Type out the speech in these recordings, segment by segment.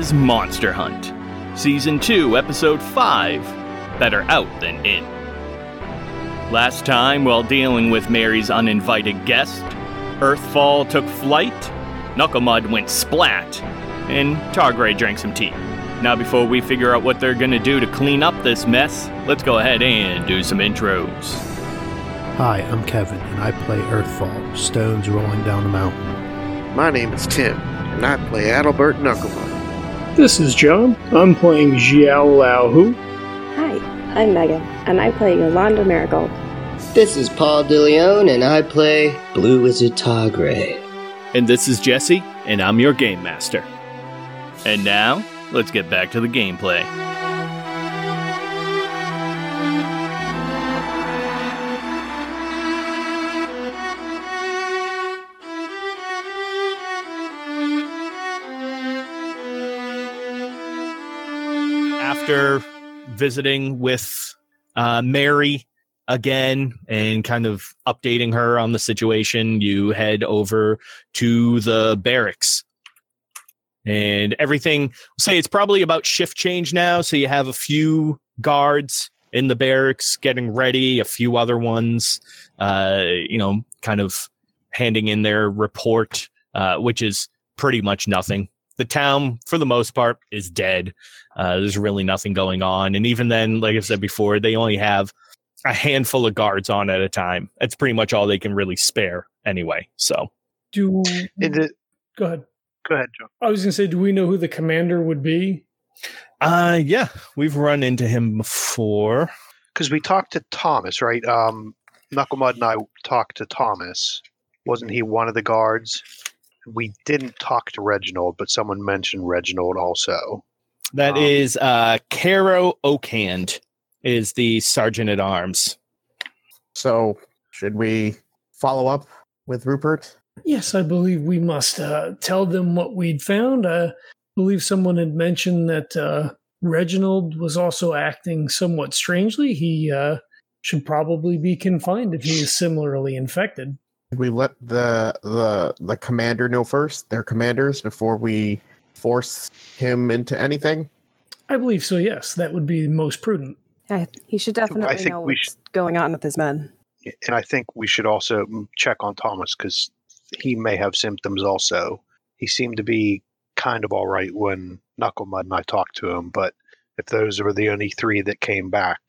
Is Monster Hunt, Season 2, Episode 5 Better Out Than In. Last time, while dealing with Mary's uninvited guest, Earthfall took flight, Knucklemud went splat, and Targray drank some tea. Now, before we figure out what they're gonna do to clean up this mess, let's go ahead and do some intros. Hi, I'm Kevin, and I play Earthfall, stones rolling down the mountain. My name is Tim, and I play Adalbert Knucklemud. This is John. I'm playing Xiao Lao Hu. Hi, I'm Megan, and I play Yolanda Marigold. This is Paul DeLeon, and I play Blue Wizard Targray. And this is Jesse, and I'm your Game Master. And now, let's get back to the gameplay. After visiting with uh, Mary again and kind of updating her on the situation, you head over to the barracks. And everything, say it's probably about shift change now. So you have a few guards in the barracks getting ready, a few other ones, uh, you know, kind of handing in their report, uh, which is pretty much nothing. The town, for the most part, is dead. Uh, there's really nothing going on. And even then, like I said before, they only have a handful of guards on at a time. That's pretty much all they can really spare anyway. So Do Is it, go ahead. go ahead, John. I was gonna say, do we know who the commander would be? uh yeah, we've run into him before. Because we talked to Thomas, right? Um, Knucklemud and I talked to Thomas. Wasn't he one of the guards? We didn't talk to Reginald, but someone mentioned Reginald also. That Um, is uh Caro Oakhand is the sergeant at arms. So, should we follow up with Rupert? Yes, I believe we must uh, tell them what we'd found. I believe someone had mentioned that uh, Reginald was also acting somewhat strangely. He uh, should probably be confined if he is similarly infected. Should we let the the the commander know first, their commanders, before we force him into anything? I believe so. Yes, that would be most prudent. Yeah, he should definitely I think know we what's going on with his men. And I think we should also check on Thomas because he may have symptoms also. He seemed to be kind of all right when Knucklemud and I talked to him, but if those were the only three that came back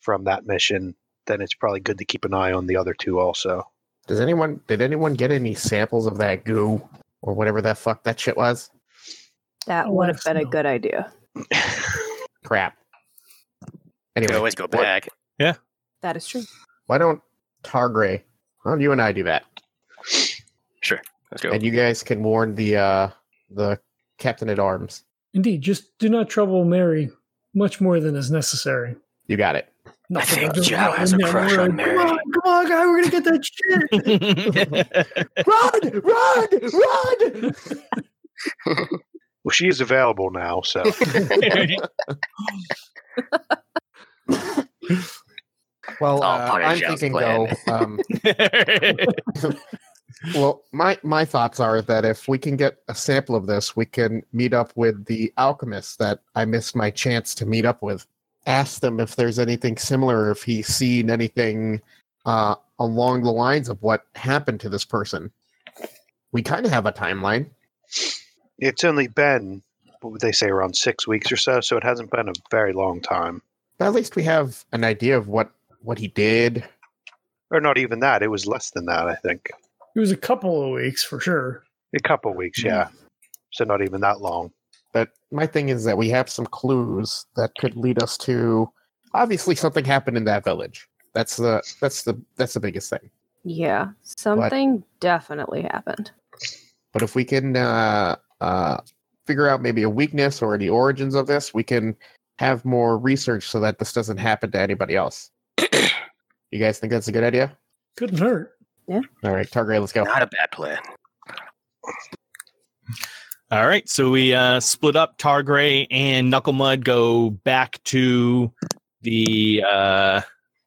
from that mission, then it's probably good to keep an eye on the other two also. Does anyone did anyone get any samples of that goo or whatever that fuck that shit was? That Oh, would have that's been a good idea. Crap. Anyway, You always go what- back. Yeah, that is true. why don't Targray? Why don't you and I do that? Sure. Let's go. And you guys can warn the uh the captain at arms. Indeed, just do not trouble Mary much more than is necessary. You got it. I think Nothing- Joe has a crush on Come Mary. on, come on, guy, we're gonna get that shit. run! Run! Run. well, she is available now, so Well, uh, I'm thinking plan. though. Um, well, my my thoughts are that if we can get a sample of this, we can meet up with the alchemist that I missed my chance to meet up with. Ask them if there's anything similar, if he's seen anything uh, along the lines of what happened to this person. We kind of have a timeline. it's only been what would they say around six weeks or so, so it hasn't been a very long time. But at least we have an idea of what what he did. Or not even that. It was less than that, I think. It was a couple of weeks for sure. A couple weeks, yeah. So not even that long. But my thing is that we have some clues that could lead us to obviously something happened in that village. That's the that's the that's the biggest thing. Yeah, something definitely happened. But if we can uh, uh, figure out maybe a weakness or the origins of this, we can have more research so that this doesn't happen to anybody else. you guys think that's a good idea? Couldn't hurt. Yeah. All right, Targray, let's go. Not a bad plan. All right, so we uh, split up. Targray and Knuckle Mud go back to the uh,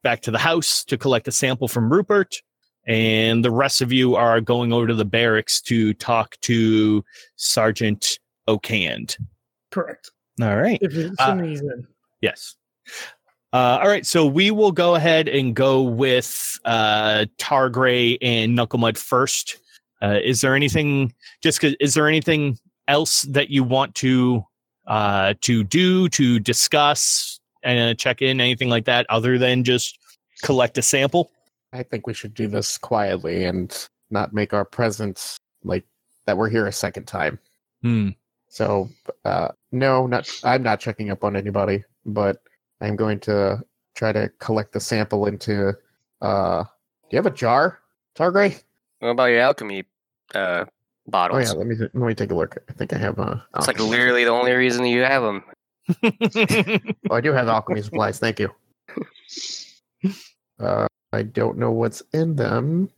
back to the house to collect a sample from Rupert, and the rest of you are going over to the barracks to talk to Sergeant Oakhand. Correct. All right. If it's Uh, in. Yes. Uh, all right, so we will go ahead and go with uh, Targray and Knucklemud first. Uh, is there anything? Just is there anything else that you want to uh, to do to discuss and check in anything like that, other than just collect a sample? I think we should do this quietly and not make our presence like that we're here a second time. Hmm. So, uh, no, not I'm not checking up on anybody, but I'm going to try to collect the sample into. Uh, do you have a jar, Targray? What about your alchemy uh, Oh bottles? yeah, let me let me take a look. I think I have a. It's like literally the only reason you have them. Oh, I do have alchemy supplies. Thank you. Uh, I don't know what's in them.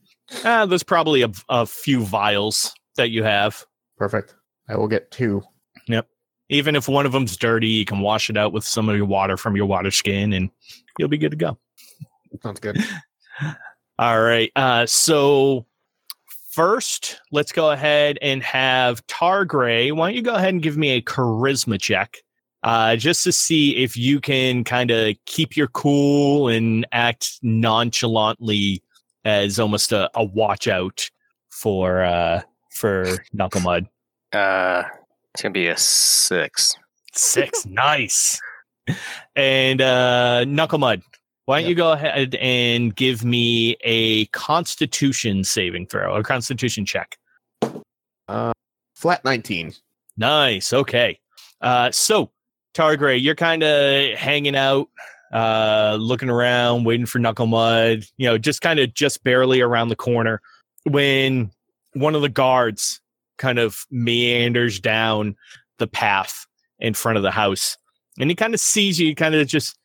Ah, there's probably a, a few vials that you have. Perfect. I will get two. Yep. Even if one of them's dirty, you can wash it out with some of your water from your water skin, and you'll be good to go. Sounds good. All right. Uh, so first, let's go ahead and have Targray. Why don't you go ahead and give me a charisma check, uh, just to see if you can kind of keep your cool and act nonchalantly as almost a, a watch out for uh, for Knuckle Mud. Uh, it's gonna be a six. Six, nice. And uh, Knuckle Mud, why don't you go ahead and give me a Constitution saving throw, a Constitution check? Uh, flat nineteen. Nice. Okay. Uh, so Targray, you're kind of hanging out, uh, looking around, waiting for Knuckle Mud. You know, just kind of just barely around the corner when one of the guards kind of meanders down the path in front of the house, and he kind of sees you, kind of just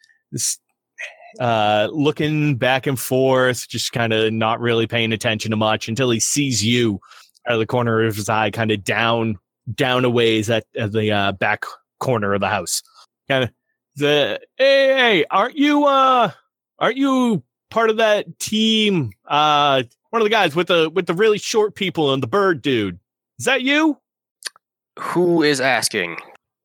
uh, looking back and forth, just kind of not really paying attention to much until he sees you out of the corner of his eye, kind of down down a ways at, at the uh, back corner of the house. Kind of the hey, hey, aren't you uh aren't you part of that team? Uh one of the guys with the with the really short people and the bird dude. Is that you? Who is asking?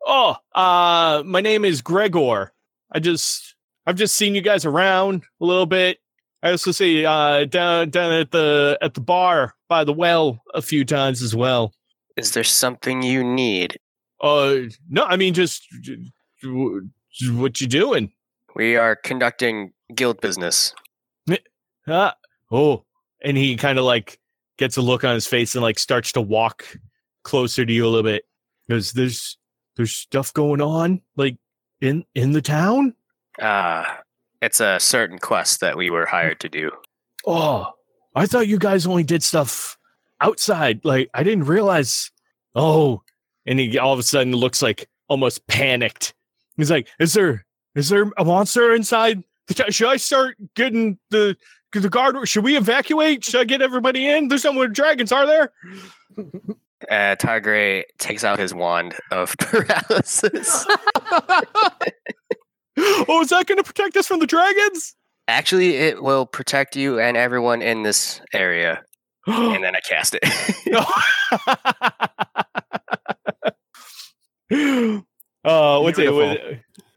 Oh, uh my name is Gregor. I just I've just seen you guys around a little bit. I also see uh down down at the at the bar by the well a few times as well. Is there something you need? Uh, no, I mean just j- j- j- what you doing? We are conducting guild business. Ah, oh, and he kind of like gets a look on his face and like starts to walk closer to you a little bit. Because there's there's stuff going on like in in the town. Ah, it's a certain quest that we were hired to do. Oh, I thought you guys only did stuff outside. Like I didn't realize. Oh, and he all of a sudden looks like almost panicked. He's like, "Is there is there a monster inside? Should I start getting the the guard? Should we evacuate? Should I get everybody in? There's no more dragons, are there? Uh, Targray takes out his wand of paralysis. oh, is that going to protect us from the dragons? Actually, it will protect you and everyone in this area. And then I cast it. Uh, what's it? Was,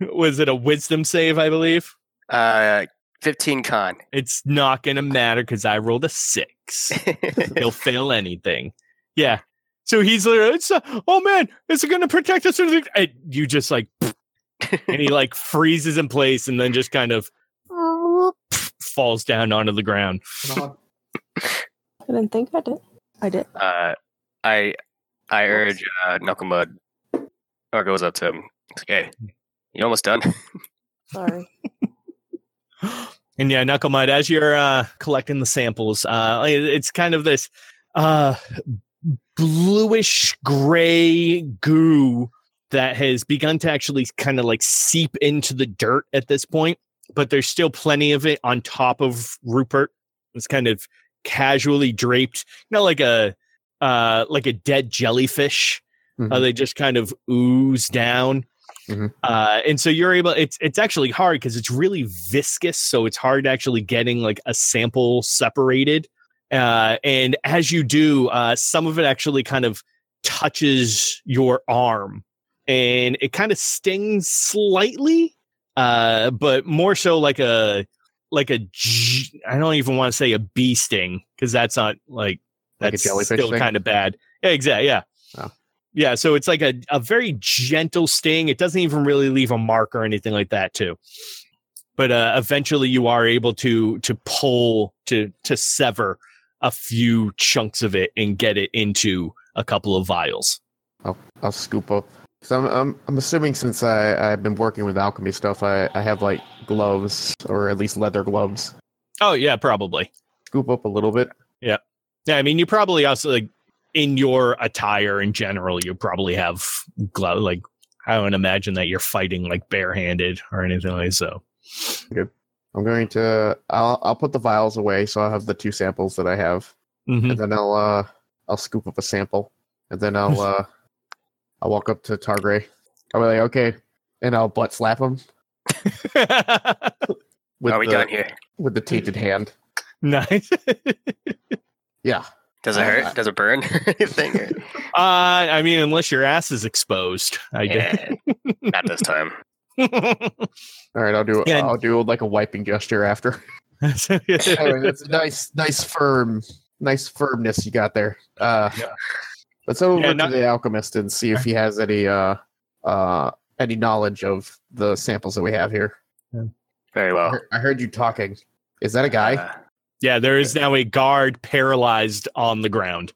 was it a wisdom save? I believe. uh, 15 con. It's not gonna matter because I rolled a six. He'll fail anything. Yeah. So he's literally, it's, uh, oh man, is it gonna protect us? And you just like, and he like freezes in place and then just kind of falls down onto the ground. I didn't think I did. I did. uh, I I urge uh, Knucklemud, or goes up to him. Okay. You almost done? Sorry. And yeah, Knuckle Mud, as you're uh, collecting the samples, uh, it- it's kind of this uh, bluish gray goo that has begun to actually kind of like seep into the dirt at this point, but there's still plenty of it on top of Rupert. It's kind of casually draped, you know, like a uh, like a dead jellyfish. Uh, Mhm. they just kind of ooze down. Mhm. Uh, and so you're able it's it's actually hard because it's really viscous so it's hard actually getting like a sample separated uh, and as you do uh, some of it actually kind of touches your arm and it kind of stings slightly uh, but more so like a like a i don't even want to say a bee sting because that's not like Like that's jellyfish still kind of bad yeah exactly yeah Oh. Yeah, so it's like a, a very gentle sting. It doesn't even really leave a mark or anything like that, too. But uh, eventually, you are able to to pull to to sever a few chunks of it and get it into a couple of vials. I'll, I'll scoop up. So I'm, I'm, I'm assuming since I, I've been working with alchemy stuff, I, I have like gloves or at least leather gloves. Oh yeah, probably. Scoop up a little bit. Yeah, Yeah, I mean, you probably also like in your attire in general, you probably have glove. Like I don't imagine that you're fighting like barehanded or anything like so. Good. I'm going to. I'll I'll put the vials away, so I'll have the two samples that I have, Mhm. and then I'll uh I'll scoop up a sample, and then I'll uh I'll walk up to Targray. I'll be like, okay, and I'll butt slap him with Are we the done here? with the tainted hand. nice. Yeah, Does it Uh, hurt? Does it burn? Anything? or- Uh, I mean, unless your ass is exposed, I Yeah, not this time. all right. I'll do Yeah. I'll do like a wiping gesture after. Anyway, that's nice, nice firm, nice firmness you got there. Uh, Yeah. Let's go over Yeah, to the alchemist and see if he has any uh, uh, any knowledge of the samples that we have here. Very I well. heard- I heard you talking. Is that a guy? Yeah, there is now a guard paralyzed on the ground.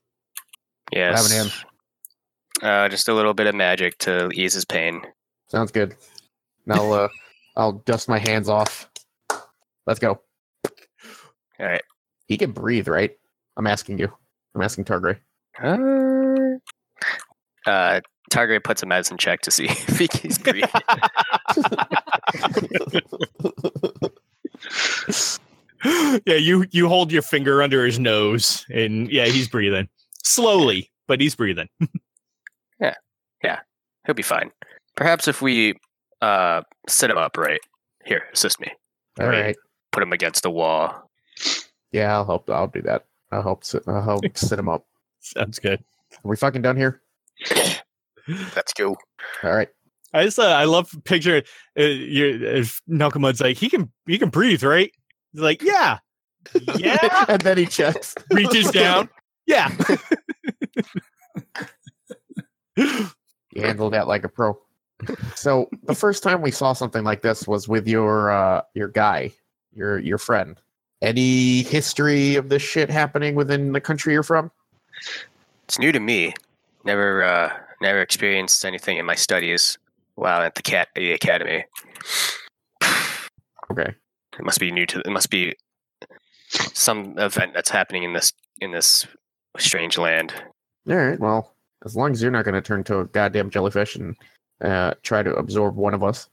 yes. happened Uh, just a little bit of magic to ease his pain. Sounds good. And I'll uh, I'll dust my hands off. Let's go. All right. He can breathe, right? I'm asking you. I'm asking Targray. Uh, uh, Targray puts a medicine check to see if he he's breathing. yeah, you you hold your finger under his nose, and yeah, he's breathing slowly, but he's breathing. Yeah, yeah, he'll be fine. Perhaps if we uh, sit him up right here, assist me. All Right. right. Put him against the wall. Yeah, I'll help. I'll do that. I'll help. Sit, I'll help sit him up. Sounds good. Are we fucking done here? Let's go. All right. I just uh, I love picture uh, you if Knucklemud's like he can he can breathe, right? He's like, yeah, yeah. and then he checks. Reaches down, yeah. You handled that like a pro. So the first time we saw something like this was with your uh your guy, your your friend. Any history of this shit happening within the country you're from? It's new to me. Never, uh, never experienced anything in my studies while at the cat the academy. Okay. It must be new to. It must be some event that's happening in this in this strange land. All right. Well, as long as you're not going to turn to a goddamn jellyfish and uh, try to absorb one of us.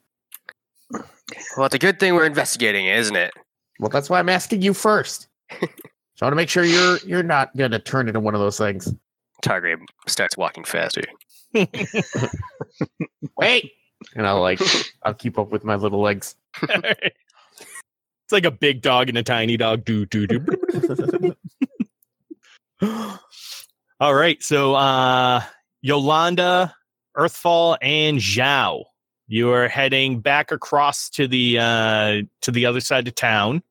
Well, it's a good thing we're investigating, isn't it? Well, that's why I'm asking you first. so I want to make sure you're you're not going to turn into one of those things. Targray starts walking faster. Wait. And I'll like I'll keep up with my little legs. it's like a big dog and a tiny dog. Do do do. All right, so uh Yolanda, Earthfall, and Zhao, you are heading back across to the uh to the other side of town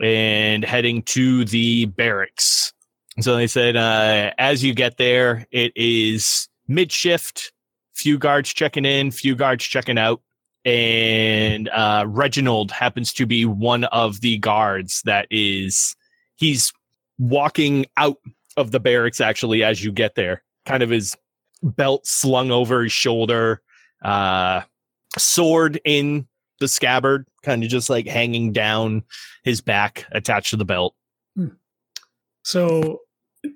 and heading to the barracks. So they said uh as you get there, it is mid shift, few guards checking in, few guards checking out and uh, Reginald happens to be one of the guards that is he's walking out of the barracks actually as you get there kind of his belt slung over his shoulder uh sword in the scabbard kind of just like hanging down his back attached to the belt. So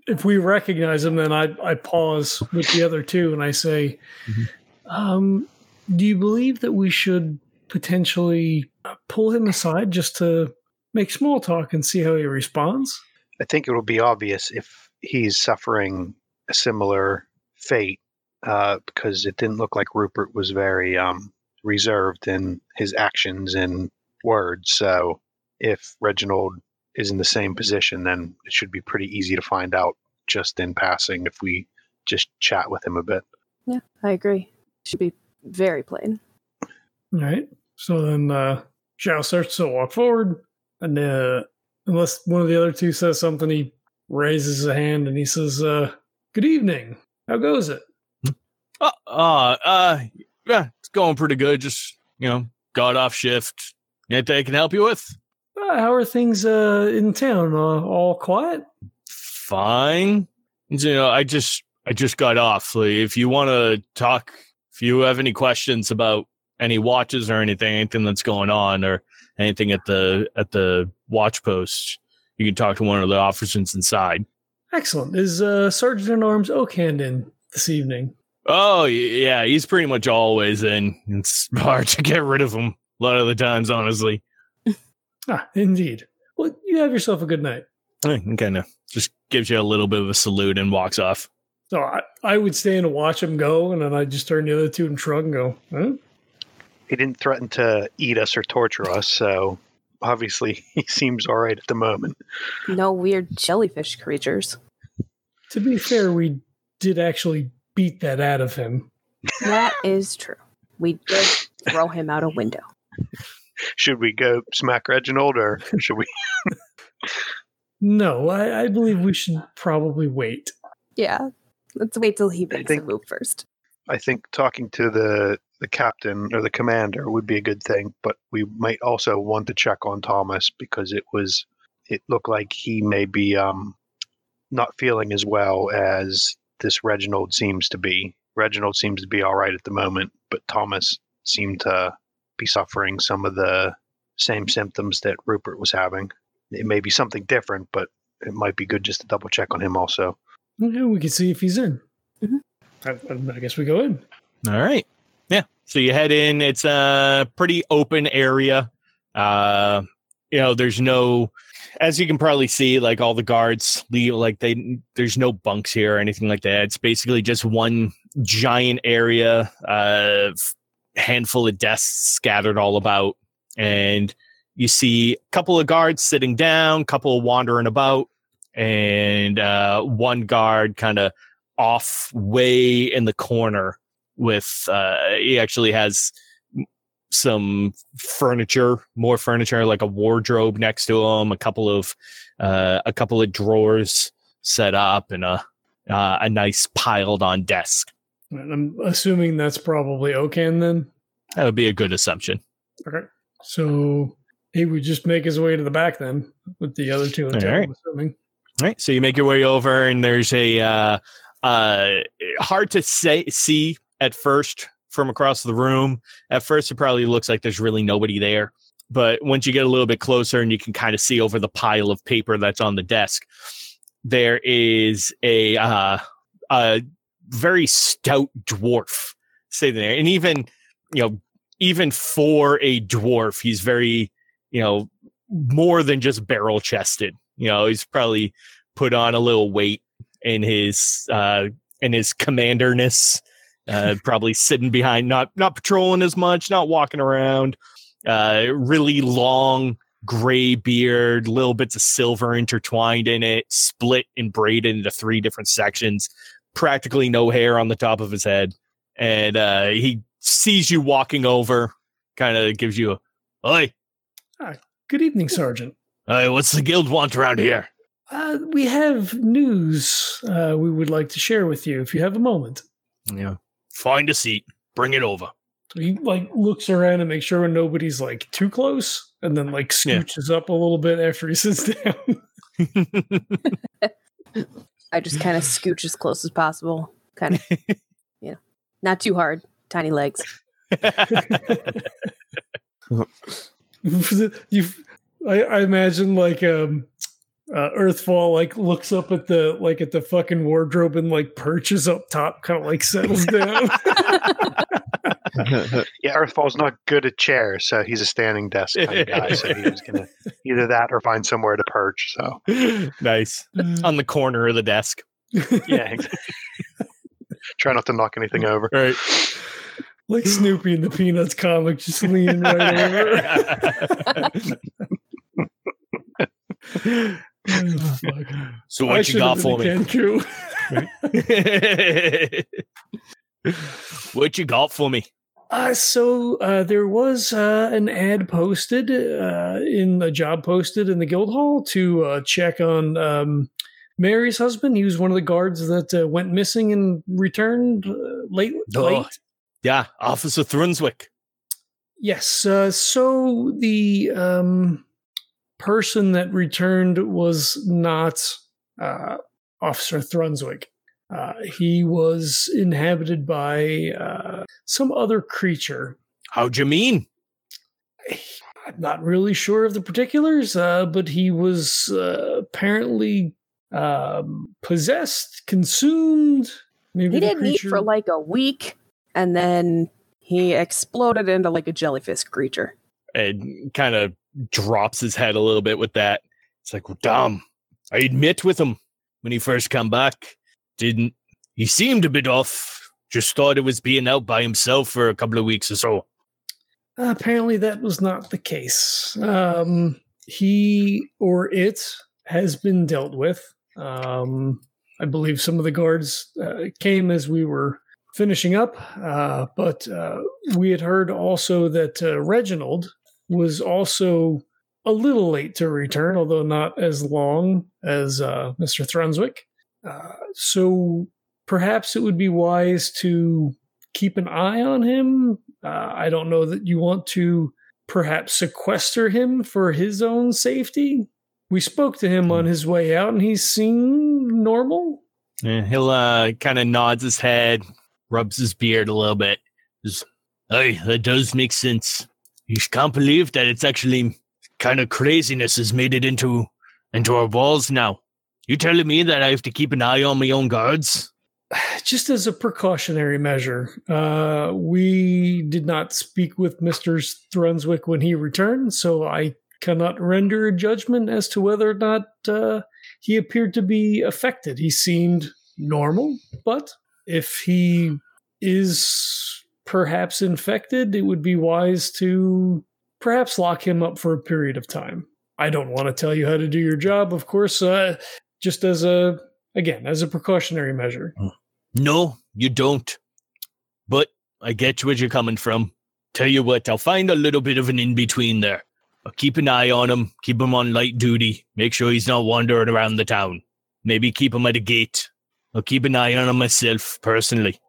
if we recognize him, then I, I pause with the other two and I say, Mhm. um, Do you believe that we should potentially pull him aside just to make small talk and see how he responds? I think it will be obvious if he's suffering a similar fate uh, because it didn't look like Rupert was very um, reserved in his actions and words. So if Reginald is in the same position, then it should be pretty easy to find out just in passing if we just chat with him a bit. Yeah, I agree. Should be very plain. All right. So then uh, Zhao starts to walk forward, and uh, unless one of the other two says something, he raises a hand and he says, uh, "Good evening. How goes it?" Uh, uh, uh, yeah, it's going pretty good. Just you know, got off shift. Anything I can help you with? Uh, how are things uh, in town? Uh, all quiet? Fine. You know, I just I just got off. Like, if you want to talk, if you have any questions about any watches or anything, anything that's going on, or anything at the at the watch post, you can talk to one of the officers inside. Excellent. Is uh, Sergeant at Arms Oakhand in this evening? Oh yeah, he's pretty much always in. It's hard to get rid of him a lot of the times, honestly. Ah, indeed. Well, you have yourself a good night. Kind of just gives you a little bit of a salute and walks off. So I, I would stay and watch him go, and then I'd just turn the other two and shrug and go, huh? He didn't threaten to eat us or torture us, so obviously he seems all right at the moment. No weird jellyfish creatures. To be fair, we did actually beat that out of him. That is true. We did throw him out a window. Should we go smack Reginald or should we? No, I, I believe we should probably wait. Yeah. Let's wait till he makes think- a move first. I think talking to the the captain or the commander would be a good thing, but we might also want to check on Thomas because it was it looked like he may be um not feeling as well as this Reginald seems to be. Reginald seems to be all right at the moment, but Thomas seemed to be suffering some of the same symptoms that Rupert was having. It may be something different, but it might be good just to double check on him also. Okay, we can see if he's in. Mhm. I, I guess we go in. All right. Yeah. So you head in. It's a pretty open area. Uh, you know, there's no, as you can probably see, like all the guards leave, like they, there's no bunks here or anything like that. It's basically just one giant area, uh, handful of desks scattered all about. And you see a couple of guards sitting down, couple wandering about, and uh, one guard kind of off way in the corner with uh he actually has some furniture more furniture like a wardrobe next to him a couple of uh a couple of drawers set up and a uh, a nice piled on desk I'm assuming that's probably Oakhand then. that would be a good assumption Okay. So he would just make his way to the back then with the other two in All right. I'm assuming. Right so you make your way over and there's a uh uh hard to say see at first from across the room. At first it probably looks like there's really nobody there but once you get a little bit closer and you can kind of see over the pile of paper that's on the desk there is a uh a very stout dwarf sitting there. And even you know even for a dwarf he's very you know more than just barrel chested you know he's probably put on a little weight in his uh in his commanderness uh probably sitting behind not not patrolling as much not walking around uh really long gray beard little bits of silver intertwined in it split and braided into three different sections practically no hair on the top of his head. And uh he sees you walking over kind of gives you a Oi, Good evening, Sergeant. Hey, what's the guild want around here? Uh, we have news uh, we would like to share with you if you have a moment. Yeah. Find a seat. Bring it over. So he like looks around and makes sure nobody's like too close, and then like Yeah. scooches up a little bit after he sits down. I just kind of scooch as close as possible. Kind of, you know, not too hard. Tiny legs. you, I, I imagine like um, uh, Earthfall like looks up at the like at the fucking wardrobe and like perches up top, kind of like settles down. Yeah, Earthfall's not good at chairs, so he's a standing desk kind of guy. So he was gonna either that or find somewhere to perch. So nice. On the corner of the desk. yeah, exactly. try not to knock anything over. Right. like Snoopy in the Peanuts comic, just leaning right over. Oh, fuck. so I what you got for me? what you got for me? Uh, so uh, there was uh, an ad posted uh, in a job posted in the guild hall to uh, check on um, Mary's husband. He was one of the guards that uh, went missing and returned uh, late. Oh. late. Yeah, Officer Thrunswick. Yes. Uh, so the um, person that returned was not uh, Officer Thrunswick. Uh, he was inhabited by uh, some other creature. How'd you mean? I'm not really sure of the particulars, uh, but he was uh, apparently um, possessed, consumed. Maybe He didn't eat for like a week, and then he exploded into like a jellyfish creature. And kind of drops his head a little bit with that. It's like, well, damn. I admit with him when he first come back, didn't he seemed a bit off. Just thought it was being out by himself for a couple of weeks or so. Apparently, that was not the case. Um, he or it has been dealt with. Um, I believe some of the guards uh, came as we were finishing up, uh, but uh, we had heard also that uh, Reginald was also a little late to return, although not as long as uh, Mr. Thrunswick. Uh, so perhaps it would be wise to keep an eye on him. Uh, I don't know that you want to perhaps sequester him for his own safety. We spoke to him on his way out, and he seemed normal. Yeah, he'll uh, kind of nods his head, rubs his beard a little bit. Just, Aye, that does make sense. You can't believe that it's actually kind of craziness has made it into into our walls now. You telling me that I have to keep an eye on my own guards? Just as a precautionary measure, uh, we did not speak with Mister Thrunswick when he returned, so I cannot render a judgment as to whether or not uh, he appeared to be affected. He seemed normal, but if he is perhaps infected, it would be wise to perhaps lock him up for a period of time. I don't want to tell you how to do your job, of course, uh, just as a, again, as a precautionary measure. No, you don't. But I get where you're coming from. Tell you what, I'll find a little bit of an in between there. I'll keep an eye on him, keep him on light duty, make sure he's not wandering around the town. Maybe keep him at a gate. I'll keep an eye on him myself, personally.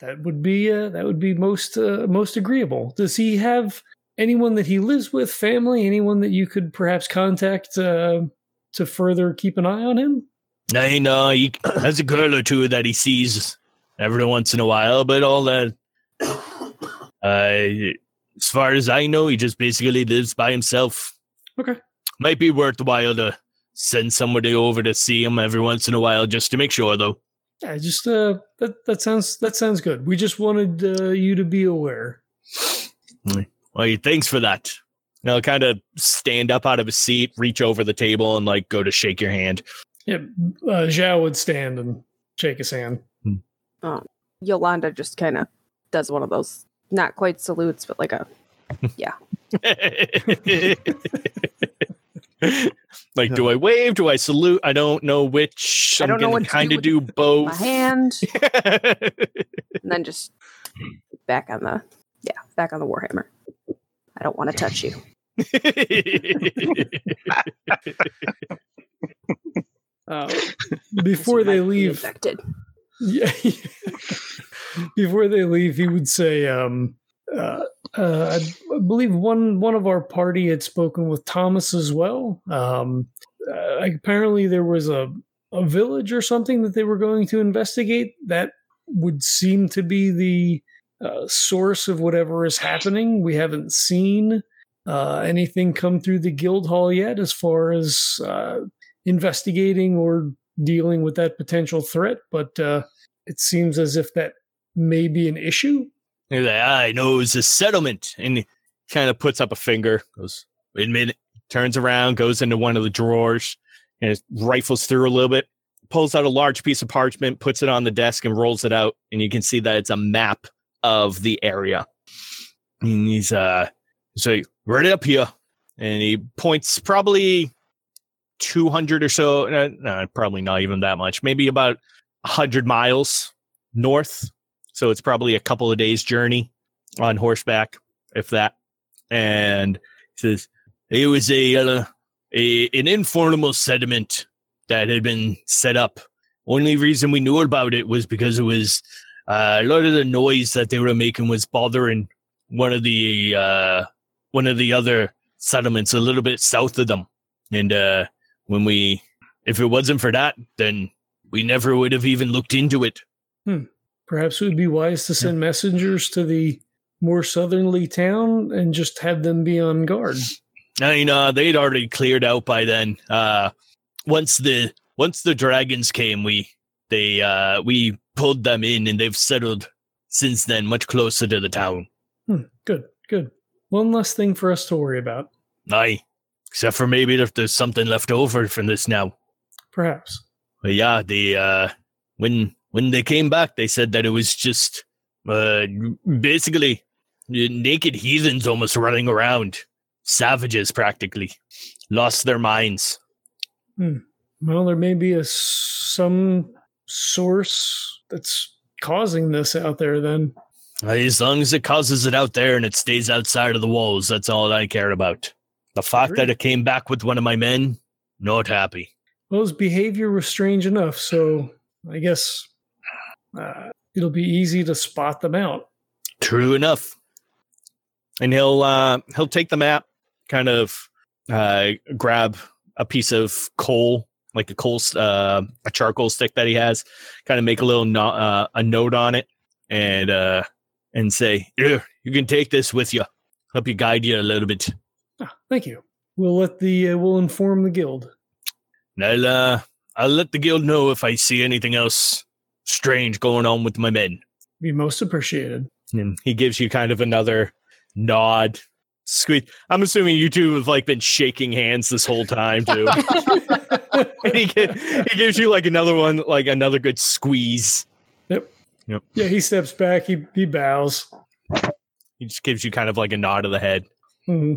That would be uh, that would be most uh, most agreeable. Does he have anyone that he lives with, family, anyone that you could perhaps contact uh, to further keep an eye on him? I know he has a girl or two that he sees every once in a while, but all that. Uh, as far as I know, he just basically lives by himself. Okay. Might be worthwhile to send somebody over to see him every once in a while just to make sure, though. Yeah, just uh, that that sounds that sounds good. We just wanted uh, you to be aware. Well, thanks for that. And I'll kind of stand up out of his seat, reach over the table, and like go to shake your hand. Yeah, uh, Zhao would stand and shake his hand. Um, Yolanda just kind of does one of those, not quite salutes, but like a, yeah. like, do I wave? Do I salute? I don't know which. I don't know gonna what kind of do with both. My hand, and then just back on the, yeah, back on the Warhammer. I don't want to touch you. Uh, before they might be leave, infected. Yeah. Before they leave, he would say, um, uh, uh, I believe one one of our party had spoken with Thomas as well. Um, uh, apparently, there was a a village or something that they were going to investigate. That would seem to be the uh, source of whatever is happening. We haven't seen uh, anything come through the guild hall yet as far as uh, investigating or dealing with that potential threat, but uh, it seems as if that may be an issue. He's like, I know it was a settlement. And he kind of puts up a finger, goes, wait a minute, turns around, goes into one of the drawers, and rifles through a little bit, pulls out a large piece of parchment, puts it on the desk, and rolls it out. And you can see that it's a map of the area. And he's uh so right up here. And he points probably 200 or so, uh, no, probably not even that much, maybe about 100 miles north. So it's probably a couple of days' journey on horseback, if that. And he says, it was a, uh, a an informal settlement that had been set up. Only reason we knew about it was because it was uh, a lot of the noise that they were making was bothering one of the uh, one of the other settlements a little bit south of them. And uh, when we, if it wasn't for that, then we never would have even looked into it. Hmm. Perhaps it would be wise to send messengers to the more southerly town and just have them be on guard. I mean, uh, they'd already cleared out by then. Uh, once the once the dragons came, we they uh, we pulled them in, and they've settled since then, much closer to the town. Hmm. Good, good. One less thing for us to worry about. Aye, except for maybe if there's something left over from this now. Perhaps. But yeah, the uh, when when they came back, they said that it was just uh, basically naked heathens almost running around, savages practically, lost their minds. Hmm. Well, there may be a some source that's causing this out there. Then, as long as it causes it out there and it stays outside of the walls, that's all I care about. The fact that it came back with one of my men, not happy. Well, his behavior was strange enough, so I guess uh, it'll be easy to spot them out. True enough. And he'll uh, he'll take the map, kind of uh, grab a piece of coal, like a coal, uh, a charcoal stick that he has, kind of make a little no- uh, a note on it, and uh, and say, "Here, you can take this with you. Help you guide you a little bit." Ah, thank you. We'll let the uh, we'll inform the guild. And I'll uh, I'll let the guild know if I see anything else strange going on with my men. Be most appreciated. And he gives you kind of another nod. Squeak. I'm assuming you two have like been shaking hands this whole time too. and he, gi- he gives you like another one, like another good squeeze. Yep. Yep. Yeah, he steps back. He he bows. He just gives you kind of like a nod of the head. hmm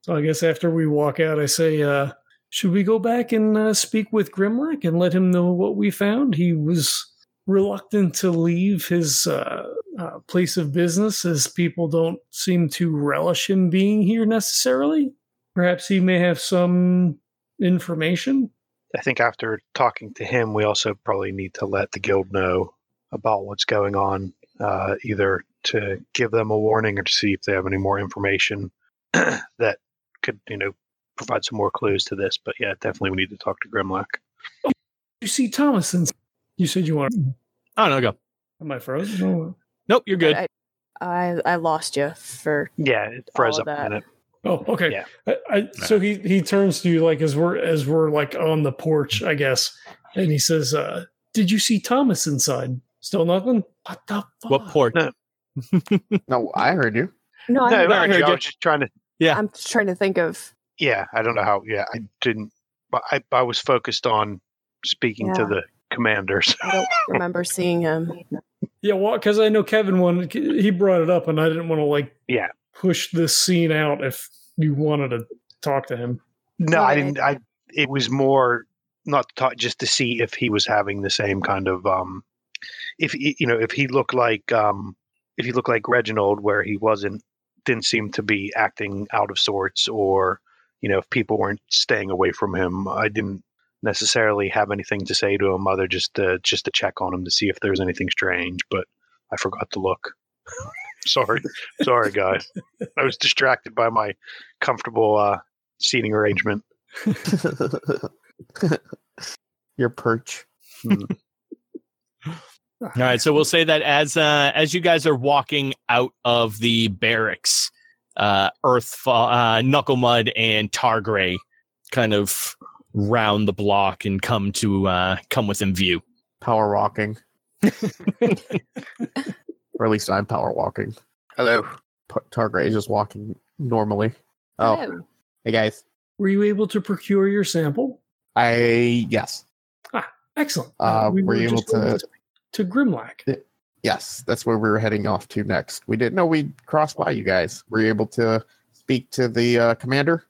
So I guess after we walk out, I say, uh, "Should we go back and uh, speak with Grimlock and let him know what we found?" He was reluctant to leave his uh, uh, place of business, as people don't seem to relish him being here necessarily. Perhaps he may have some information. I think after talking to him, we also probably need to let the guild know about what's going on, uh, either to give them a warning or to see if they have any more information that could, you know, provide some more clues to this. But yeah, definitely we need to talk to Grimlock. You see, Thomason. You said you want. Oh no, go. Am I frozen? Nope, you're good. I, I I lost you for Yeah, it froze All up of a minute. Oh, okay. Yeah. I, I, so he he turns to you like as we're as we're like on the porch, I guess, and he says, uh, "Did you see Thomas inside? Still nothing? What the fuck? What port? No. No, I heard you. no. No, I'm, I, heard I you. was just trying to. Yeah. I'm just trying to think of. Yeah, I don't know how. Yeah, I didn't. But I, I was focused on speaking to the commanders. I don't remember seeing him. Yeah, well, because I know Kevin wanted he brought it up, and I didn't want to like Yeah. push this scene out if you wanted to talk to him. No, I didn't. I. It was more not to talk, just to see if he was having the same kind of um, if you know, if he looked like um, if he looked like Reginald, where he wasn't, didn't seem to be acting out of sorts, or you know, if people weren't staying away from him. I didn't necessarily have anything to say to him other just to just to check on him to see if there's anything strange, but I forgot to look. sorry, sorry, guys. I was distracted by my comfortable uh, seating arrangement. Your perch. Hmm. All right, so we'll say that as uh, as you guys are walking out of the barracks, uh, Earth, uh, Knuckle Mud, and Targray kind of round the block and come to uh, come within view. Power walking. or at least I'm power walking. Hello. P- Targray is just walking normally. Oh, Hello. hey guys. Were you able to procure your sample? I yes, Ah, Excellent. Uh, were you able just to- to Grimlock? yes. That's where we were heading off to next. We didn't know we'd cross by you guys. Were you able to speak to the uh, commander?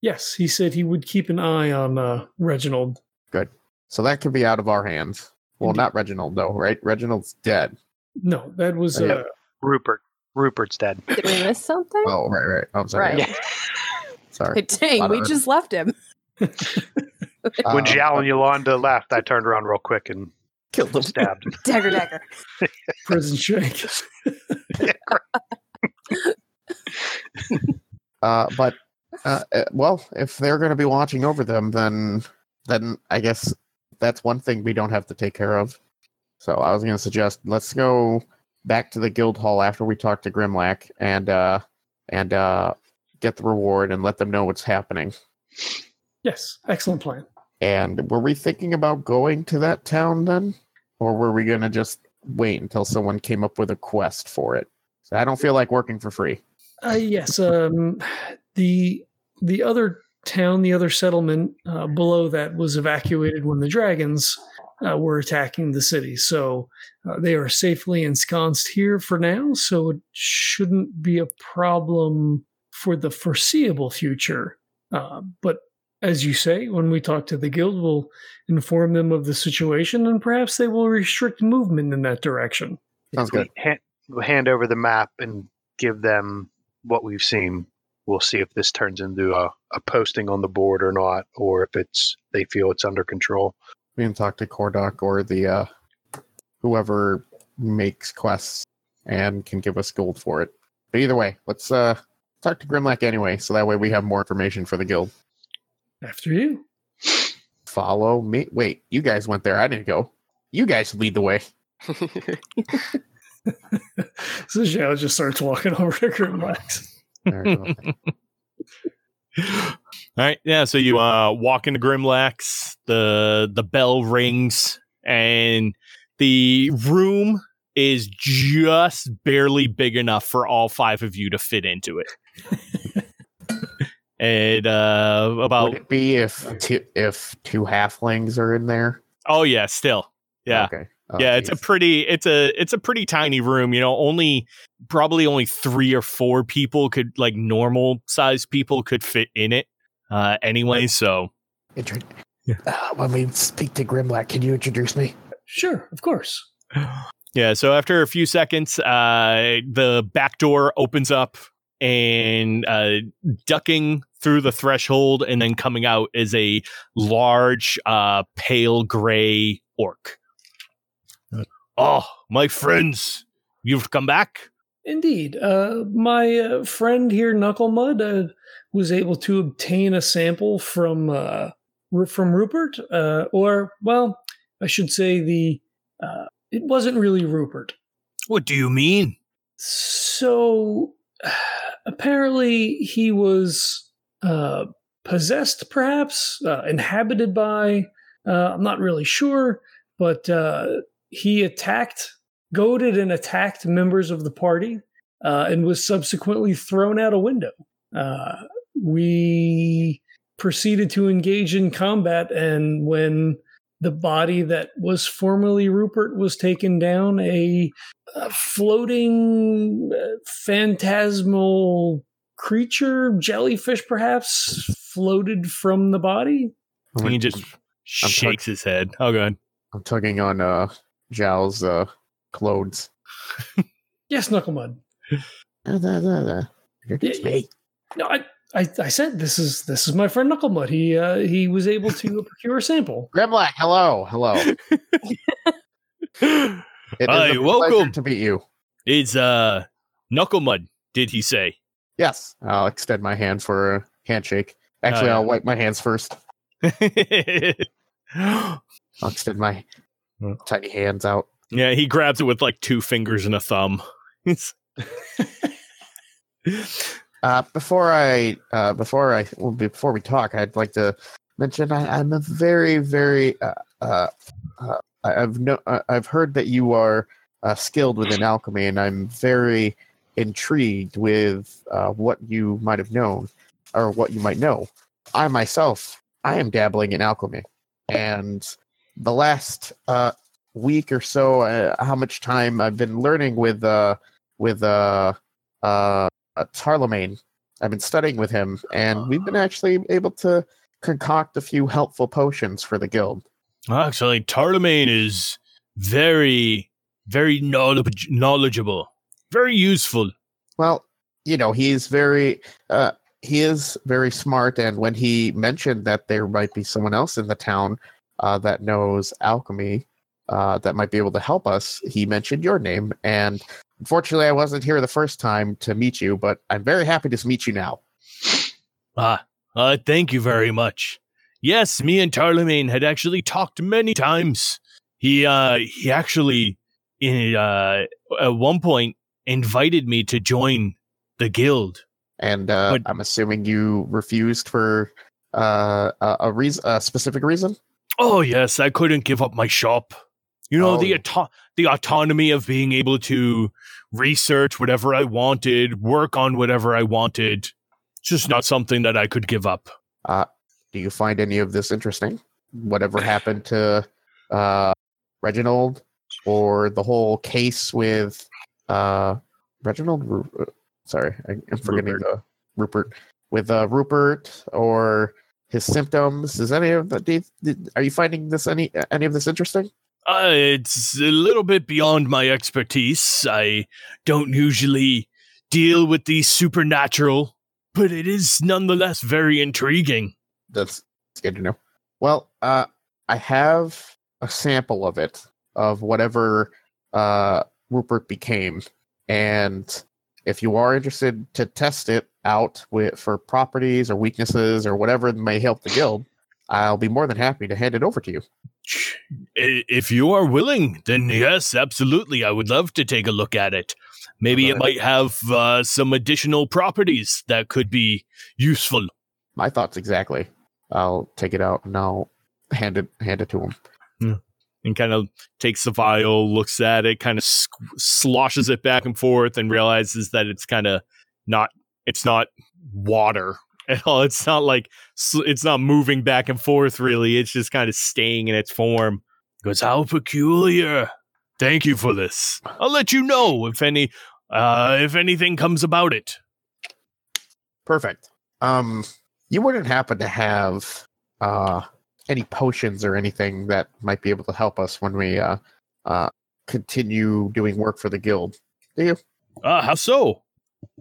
Yes, he said he would keep an eye on uh, Reginald. Good. So that could be out of our hands. Well, Indeed. not Reginald though, right? Reginald's dead. No, that was Yeah. uh, Rupert. Rupert's dead. Did we miss something? Oh, right, right. I'm sorry. Right. Sorry. Dang, we of- just left him. When Uh, Zhao and Yolanda left, I turned around real quick and killed him. stabbed. him. Dagger, dagger. prison shank. Uh, but uh, uh, well, if they're going to be watching over them, then then I guess that's one thing we don't have to take care of. So I was going to suggest let's go back to the guild hall after we talk to Grimlock and uh, and uh, get the reward and let them know what's happening. yes, excellent plan. And were we thinking about going to that town then, or were we going to just wait until someone came up with a quest for it? So I don't feel like working for free. Uh, yes, um, the the other town, the other settlement uh, below that was evacuated when the dragons uh, were attacking the city. So uh, they are safely ensconced here for now. So it shouldn't be a problem for the foreseeable future. Uh, but as you say, when we talk to the guild, we'll inform them of the situation, and perhaps they will restrict movement in that direction. Sounds good. Hand, we'll hand over the map and give them what we've seen. We'll see if this turns into a, a posting on the board or not, or if it's they feel it's under control. We can talk to Kordak or the uh, whoever makes quests and can give us gold for it. But either way, let's uh talk to Grimlock anyway, so that way we have more information for the guild. After you. Follow me. Wait, you guys went there. I didn't go. You guys lead the way. So Zhao just starts walking over to Grimlock's. There we go. All right, yeah. So you uh, walk into Grimlock's. The the bell rings, and the room is just barely big enough for all five of you to fit into it. and uh, about Would it be if two, if two halflings are in there? oh yeah, still yeah. Okay. Oh, yeah, it's a pretty it's a it's a pretty tiny room, you know, only probably only 3 or 4 people could like normal sized people could fit in it. Uh anyway, so Intro- uh, when we speak to Grimlock, can you introduce me? Sure, of course. yeah, so after a few seconds, uh the back door opens up and uh ducking through the threshold and then coming out is a large uh pale gray orc. Oh, my friends, you've come back? Indeed. Uh, my uh, friend here, Knucklemud, uh, was able to obtain a sample from uh, from Rupert, uh, or well, I should say the uh, it wasn't really Rupert. What do you mean? So apparently he was uh, possessed, perhaps uh, inhabited by. Uh, I'm not really sure, but uh, he attacked, goaded, and attacked members of the party, uh, and was subsequently thrown out a window. Uh, we proceeded to engage in combat, and when the body that was formerly Rupert was taken down, a a floating uh, phantasmal creature, jellyfish perhaps, floated from the body. He just shakes his head. Oh, god. I'm tugging on uh Zhao's uh clothes. Yes, Knucklemud. Introduce Yeah, me. No, I, I, I said this is this is my friend Knucklemud. He uh, he was able to procure a sample. Grimlock, hello, hello. It is Hi, a welcome. to meet you. It's uh Knucklemud, did he say? Yes, I'll extend my hand for a handshake. Actually, yeah. I'll wipe my hands first. I'll extend my tiny hands out. Yeah, he grabs it with like two fingers and a thumb. Uh, before I, uh, before I, well, before we talk, I'd like to mention I, I'm a very, very, uh, uh, uh, I've no, uh, I've heard that you are uh, skilled within alchemy, and I'm very intrigued with uh, what you might have known or what you might know. I myself, I am dabbling in alchemy, and the last uh, week or so, uh, how much time I've been learning with uh, with uh, uh, Tarlemagne. I've been studying with him, and we've been actually able to concoct a few helpful potions for the guild. Actually, Tarlemagne is very, very knowledge- knowledgeable, very useful. Well, you know, he's very uh he is very smart and when he mentioned that there might be someone else in the town uh that knows alchemy uh that might be able to help us, he mentioned your name and unfortunately I wasn't here the first time to meet you, but I'm very happy to meet you now. Ah, uh, thank you very much. Yes, me and Tarlemagne had actually talked many times. He, uh, he actually, in, uh, at one point invited me to join the guild. And uh But- I'm assuming you refused for uh a, a reason a specific reason? Oh yes, I couldn't give up my shop. You know the Oh. auto- the autonomy of being able to research whatever I wanted, work on whatever I wanted. It's just not something that I could give up. Do you find any of this interesting? Whatever happened to uh, Reginald or the whole case with uh, Reginald? Ru- uh, sorry, I, I'm forgetting Rupert. the Rupert with uh, Rupert or his symptoms. Is any of that? do you- did- Are you finding this any any of this interesting? Uh, it's a little bit beyond my expertise. I don't usually deal with the supernatural, but it is nonetheless very intriguing. That's, that's good to know. Well, uh, I have a sample of it of whatever uh, Rupert became, and if you are interested to test it out with for properties or weaknesses or whatever may help the guild, I'll be more than happy to hand it over to you. If you are willing, then yes, absolutely. I would love to take a look at it. Maybe it might have uh, some additional properties that could be useful. My thoughts exactly. I'll take it out and I'll hand it hand it to him. And kind of takes the vial, looks at it, kind of squ- sloshes it back and forth, and realizes that it's kind of not. It's not water at all. It's not like it's not moving back and forth. Really, it's just kind of staying in its form. Goes how peculiar. Thank you for this. I'll let you know if any uh if anything comes about it. Perfect. Um, you wouldn't happen to have uh any potions or anything that might be able to help us when we uh uh continue doing work for the guild, do you? Uh how so?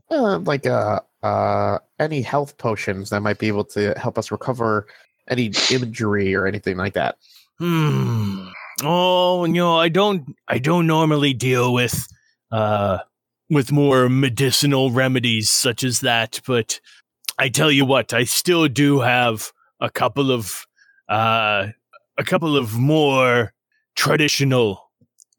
Uh, like uh uh any health potions that might be able to help us recover any injury or anything like that. Hmm. Oh, know, I don't I don't normally deal with uh with more medicinal remedies such as that, but I tell you what, I still do have a couple of uh a couple of more traditional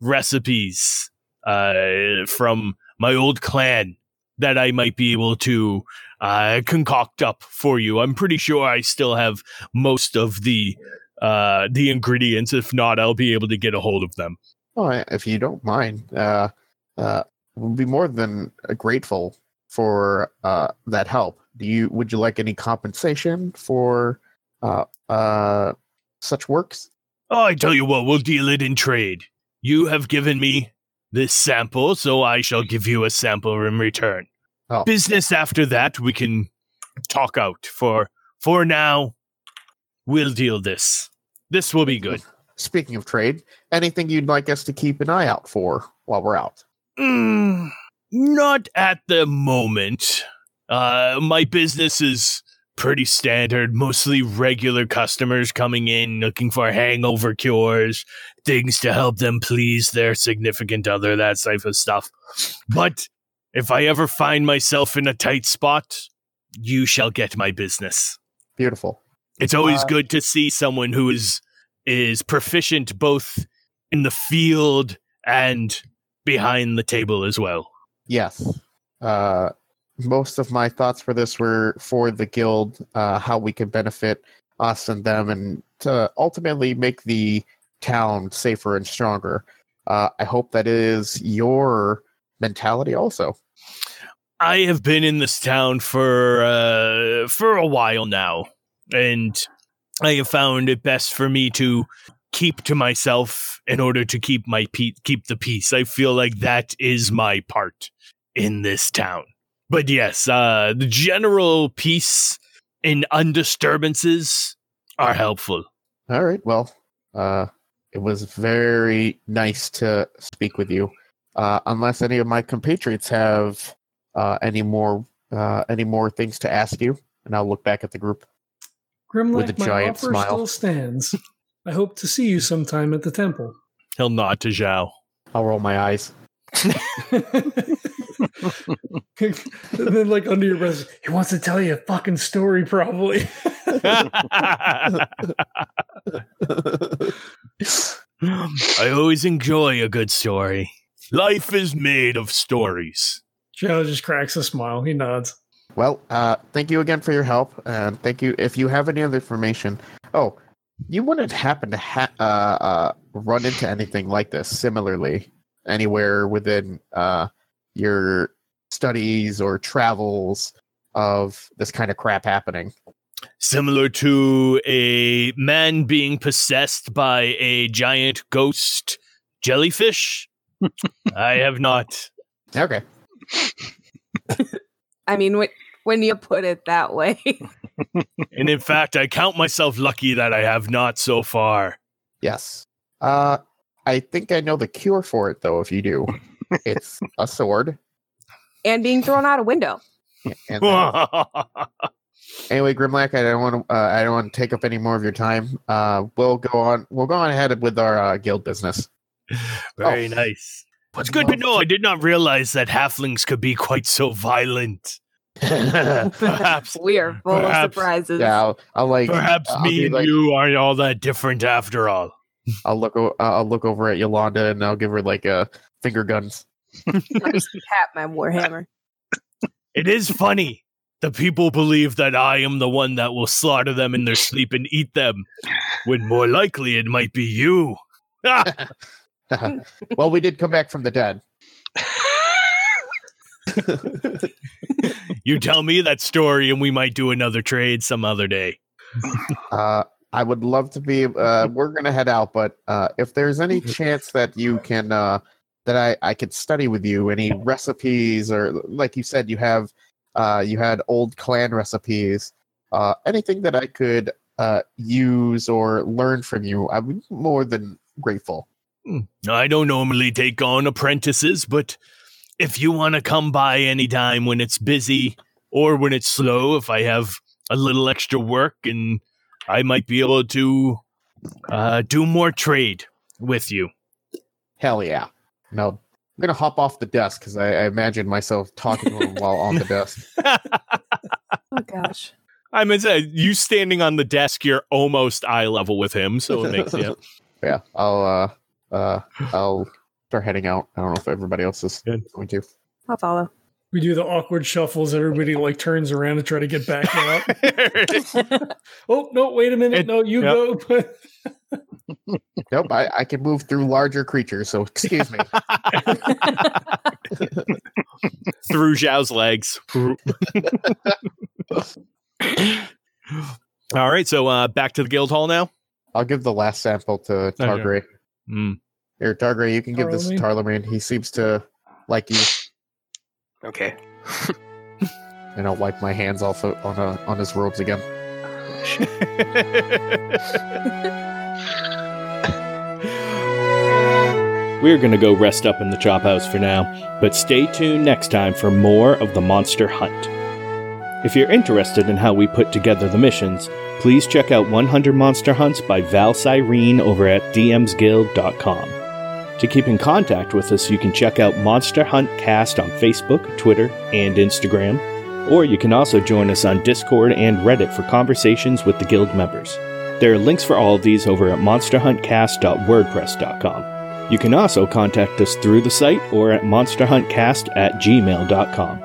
recipes uh from my old clan that I might be able to uh concoct up for you. I'm pretty sure I still have most of the uh the ingredients if not i'll be able to get a hold of them Oh, if you don't mind, uh, uh, we'll be more than grateful for uh, that help. Do you? Would you like any compensation for uh, uh, such works? oh i tell you what we'll deal it in trade you have given me this sample so i shall give you a sample in return Oh. business after that we can talk out for for now we'll deal this this will be good Speaking of trade, anything you'd like us to keep an eye out for while we're out? Mm, not at the moment. Uh, my business is pretty standard, mostly regular customers coming in looking for hangover cures, things to help them please their significant other, that type of stuff. But if I ever find myself in a tight spot, you shall get my business. Beautiful. It's always Uh, good to see someone who is is proficient both in the field and behind the table as well. Yes. Uh, most of my thoughts for this were for the guild, uh, how we can benefit us and them, and to ultimately make the town safer and stronger. Uh, I hope that is your mentality also. I have been in this town for uh, for a while now, and I have found it best for me to keep to myself in order to keep my pe- keep the peace. I feel like that is my part in this town. But yes, uh, the general peace and undisturbances are helpful. All right. Well, uh, it was very nice to speak with you. Uh, unless any of my compatriots have uh, any more uh, any more things to ask you, and I'll look back at the group. Grimlock, With a my giant offer smile. still stands. I hope to see you sometime at the temple. He'll nod to Zhao. I'll roll my eyes. And then, like under your breath, he wants to tell you a fucking story, probably. I always enjoy a good story. Life is made of stories. Zhao just cracks a smile. He nods. Well, uh, thank you again for your help, and thank you. If you have any other information, oh, you wouldn't happen to ha- uh, uh, run into anything like this similarly anywhere within uh, your studies or travels of this kind of crap happening. Similar to a man being possessed by a giant ghost jellyfish? I have not. Okay. I mean, when, when you put it that way. And in fact, I count myself lucky that I have not so far. Yes. Uh, I think I know the cure for it, though. If you do, it's a sword. and being thrown out a window. And then- anyway, Grimlock, I don't want to. Uh, I don't want to take up any more of your time. Uh, we'll go on. We'll go on ahead with our uh, guild business. Very Oh. nice. What's good to know. I did not realize that halflings could be quite so violent. perhaps, We are full Perhaps. of surprises. Yeah, I'll, I'll like. perhaps I'll me and like- you aren't all that different after all. I'll look. o- uh, I'll look over at Yolanda and I'll give her like uh, finger guns. I tap my warhammer. It is funny. The people believe that I am the one that will slaughter them in their sleep and eat them, when more likely it might be you. well, we did come back from the dead. You tell me that story, and we might do another trade some other day. Uh, I would love to be. Uh, we're gonna head out, but uh, if there's any chance that you can, uh, that I I could study with you, any recipes or like you said, you have, uh, you had old clan recipes, uh, anything that I could uh use or learn from you, I'm more than grateful. I don't normally take on apprentices, but if you want to come by anytime when it's busy or when it's slow, if I have a little extra work and I might be able to uh, do more trade with you. Hell yeah! No, I'm gonna hop off the desk because I, I imagine myself talking to him while on the desk. Oh gosh. I mean, uh, you standing on the desk, you're almost eye level with him, so it makes yeah. yeah, I'll uh uh I'll start heading out. I don't know if everybody else is Good. going to. I'll follow. We do the awkward shuffles. Everybody like turns around to try to get back out. oh no! Wait a minute. It- no, you yep. go. Nope, I, I can move through larger creatures, so excuse me. Through Zhao's legs. All right, so uh, back to the guild hall now. I'll give the last sample to Okay. Targray. Hmm. Here, Targray, you can give this to Tarlaman. He seems to like you, Okay. and I'll wipe my hands off o- on a, on his robes again. We're going to go rest up in the chop house for now, but stay tuned next time for more of the monster hunt. If you're interested in how we put together the missions, please check out 100 Monster Hunts by Val Cyrene over at dmsguild.com. To keep in contact with us, you can check out Monster Hunt Cast on Facebook, Twitter, and Instagram, or you can also join us on Discord and Reddit for conversations with the guild members. There are links for all of these over at monsterhuntcast.wordpress.com. You can also contact us through the site or at monsterhuntcast at gmail.com.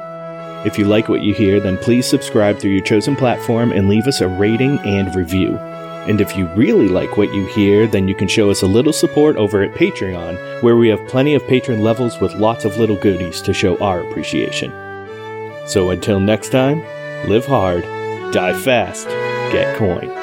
If you like what you hear, then please subscribe through your chosen platform and leave us a rating and review. And if you really like what you hear, then you can show us a little support over at Patreon, where we have plenty of patron levels with lots of little goodies to show our appreciation. So until next time, live hard, die fast, get coin.